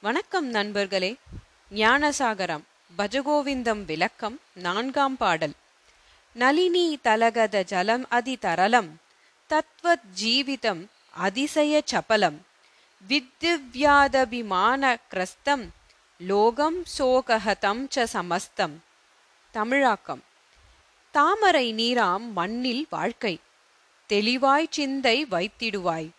வணக்கம் நண்பர்களே. ஞானசாகரம் பஜகோவிந்தம் விளக்கம் நான்காம் பாடல். நளினி தலகத ஜலம் அதி தரலம் தத்வத் ஜீவிதம் அதிசய சபலம். வித்திவ்யாதபிமான கிரஸ்தம் லோகம் சோகஹதம் ச சமஸ்தம். தமிழாக்கம். தாமரை நீராம் மண்ணில் வாழ்க்கை. தெளிவாய் சிந்தை வைத்திடுவாய்.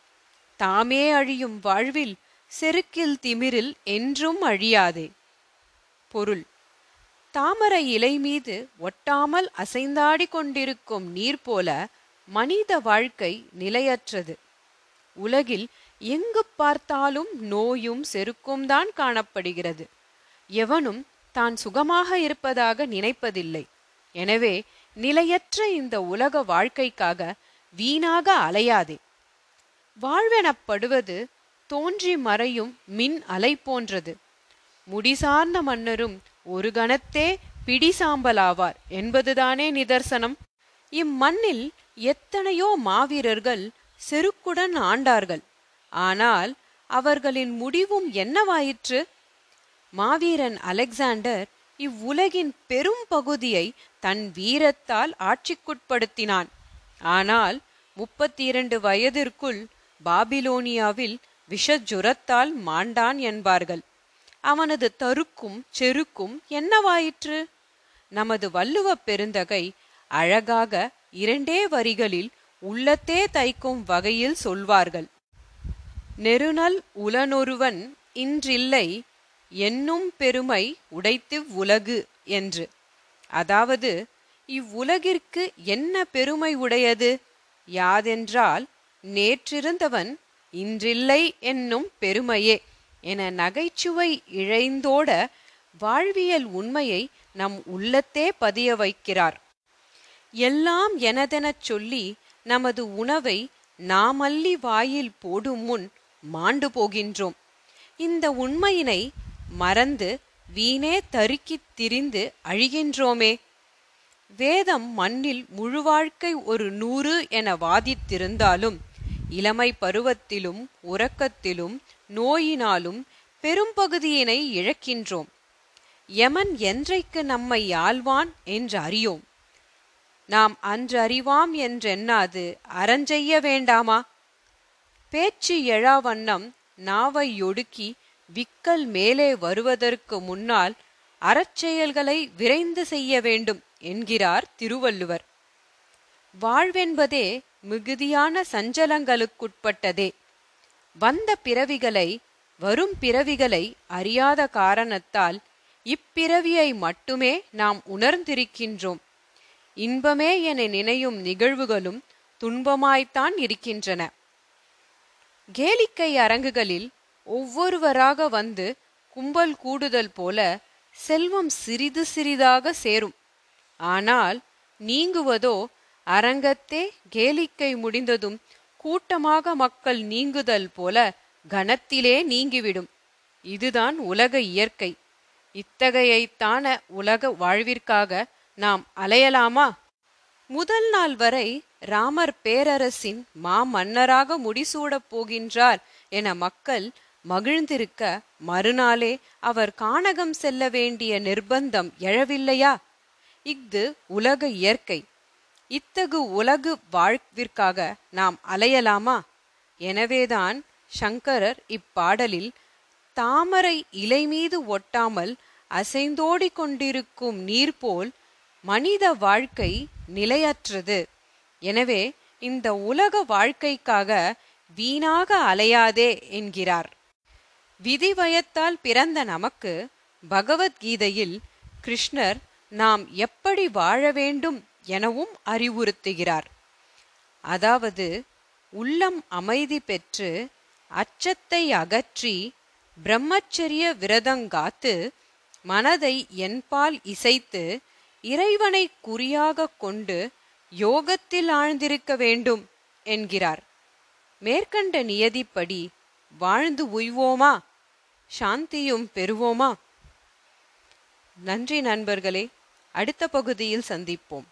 தாமே அழியும் வாழ்வில் செருக்கில் திமிரில் என்றும் அழியாதே. பொருள். தாமரை இலை மீது ஒட்டாமல் அசைந்தாடி கொண்டிருக்கும் நீர் போல மனித வாழ்க்கை நிலையற்றது. உலகில் எங்கு பார்த்தாலும் நோயும் செருக்கும் தான் காணப்படுகிறது. எவனும் தான் சுகமாக இருப்பதாக நினைப்பதில்லை. எனவே நிலையற்ற இந்த உலக வாழ்க்கைக்காக வீணாக அலையாதே. வாழ்வெனப்படுவது தோன்றி மறையும் மின் அலை போன்றது. முடிசார்ந்த மன்னரும் ஒரு கணத்தே பிடிசாம்பலாவார் என்பதுதானே நிதர்சனம். இம்மண்ணில் எத்தனையோ மாவீரர்கள் செருக்குடன் ஆண்டார்கள். ஆனால் அவர்களின் முடிவும் என்னவாயிற்று? மாவீரன் அலெக்சாண்டர் இவ்வுலகின் பெரும் பகுதியை தன் வீரத்தால் ஆட்சிக்குட்படுத்தினான். ஆனால் முப்பத்தி இரண்டு வயதிற்குள் பாபிலோனியாவில் விஷஜுரத்தால் மாண்டான் என்பார்கள். அவனது தருக்கும் செருக்கும் என்னவாயிற்று? நமது வள்ளுவ பெருந்தகை அழகாக இரண்டே வரிகளில் உள்ளத்தே தைக்கும் வகையில் சொல்வார்கள். நெருநல் உலனொருவன் இன்றில்லை என்னும் பெருமை உடைத்து உலகு என்று. அதாவது இவ்வுலகிற்கு என்ன பெருமை உடையது? யாதென்றால் நேற்றிருந்தவன் இன்றில்லை என்னும் பெருமையே என நகைச்சுவை இழைந்தோட வாழ்வியல் உண்மையை நம் உள்ளத்தே பதிய வைக்கிறார். எல்லாம் எனதெனச் சொல்லி நமது உணவை நாமல்லி வாயில் போடும் முன் மாண்டு போகின்றோம். இந்த உண்மையினை மறந்து வீணே தருக்கித் திரிந்து அழிகின்றோமே. வேதம் மண்ணில் முழு வாழ்க்கை ஒரு நூறு என வாதித்திருந்தாலும் இளமை பருவத்திலும் உறக்கத்திலும் நோயினாலும் பெரும்பகுதியினை இழக்கின்றோம். யமன் என்றைக்கு நம்மை ஆழ்வான் என்று அறியோம். நாம் அன்று அறிவாம் என்றெண்ணாது அறஞ்செய்ய வேண்டாமா? பேச்சு எழாவண்ணம் நாவை ஒடுக்கி விக்கல் மேலே வருவதற்கு முன்னால் அறச்செயல்களை விரைந்து செய்ய வேண்டும் என்கிறார் திருவள்ளுவர். வாழ்வென்பதே மிகுதியான சஞ்சலங்களுக்குட்பட்டதே. வந்த பிறவிகளை வரும் பிறவிகளை அறியாத காரணத்தால் இப்பிறவியை மட்டுமே நாம் உணர்ந்திருக்கின்றோம். இன்பமே என நினையும் நிகழ்வுகளும் துன்பமாய்த்தான் இருக்கின்றன. கேளிக்கை அரங்குகளில் ஒவ்வொருவராக வந்து கும்பல் கூடுதல் போல செல்வம் சிறிது சிறிதாக சேரும். ஆனால் நீங்குவதோ அரங்கத்தே கேளிக்கை முடிந்ததும் கூட்டமாக மக்கள் நீங்குதல் போல கணத்திலே நீங்கிவிடும். இதுதான் உலக இயற்கை. இத்தகையைத்தான உலக வாழ்விற்காக நாம் அலையலாமா? முதல் நாள் வரை ராமர் பேரரசின் மாமன்னராக முடிசூடப் போகின்றார் என மக்கள் மகிழ்ந்திருக்க மறுநாளே அவர் கானகம் செல்ல வேண்டிய நிர்பந்தம் எழவில்லையா? இஃது உலக இயற்கை. இத்தகு உலகு வாழ்விற்காக நாம் அலையலாமா? எனவேதான் சங்கரர் இப்பாடலில் தாமரை இலை மீது ஒட்டாமல் அசைந்தோடி கொண்டிருக்கும் நீர் போல் மனித வாழ்க்கை நிலையற்றது. எனவே இந்த உலக வாழ்க்கைக்காக வீணாக அலையாதே என்கிறார். விதிவயத்தால் பிறந்த நமக்கு பகவத்கீதையில் கிருஷ்ணர் நாம் எப்படி வாழ வேண்டும் எனவும் அறிவுறுத்துகிறார். அதாவது உள்ளம் அமைதி பெற்று அச்சத்தை அகற்றி பிரம்மச்சரிய விரதங்காத்து மனதை என்பால் இசைத்து இறைவனை குறியாக கொண்டு யோகத்தில் ஆழ்ந்திருக்க வேண்டும் என்கிறார். மேற்கண்ட நியதிப்படி வாழ்ந்து உய்வோமா? சாந்தியும் பெறுவோமா? நன்றி நண்பர்களே அடுத்த பகுதியில் சந்திப்போம்.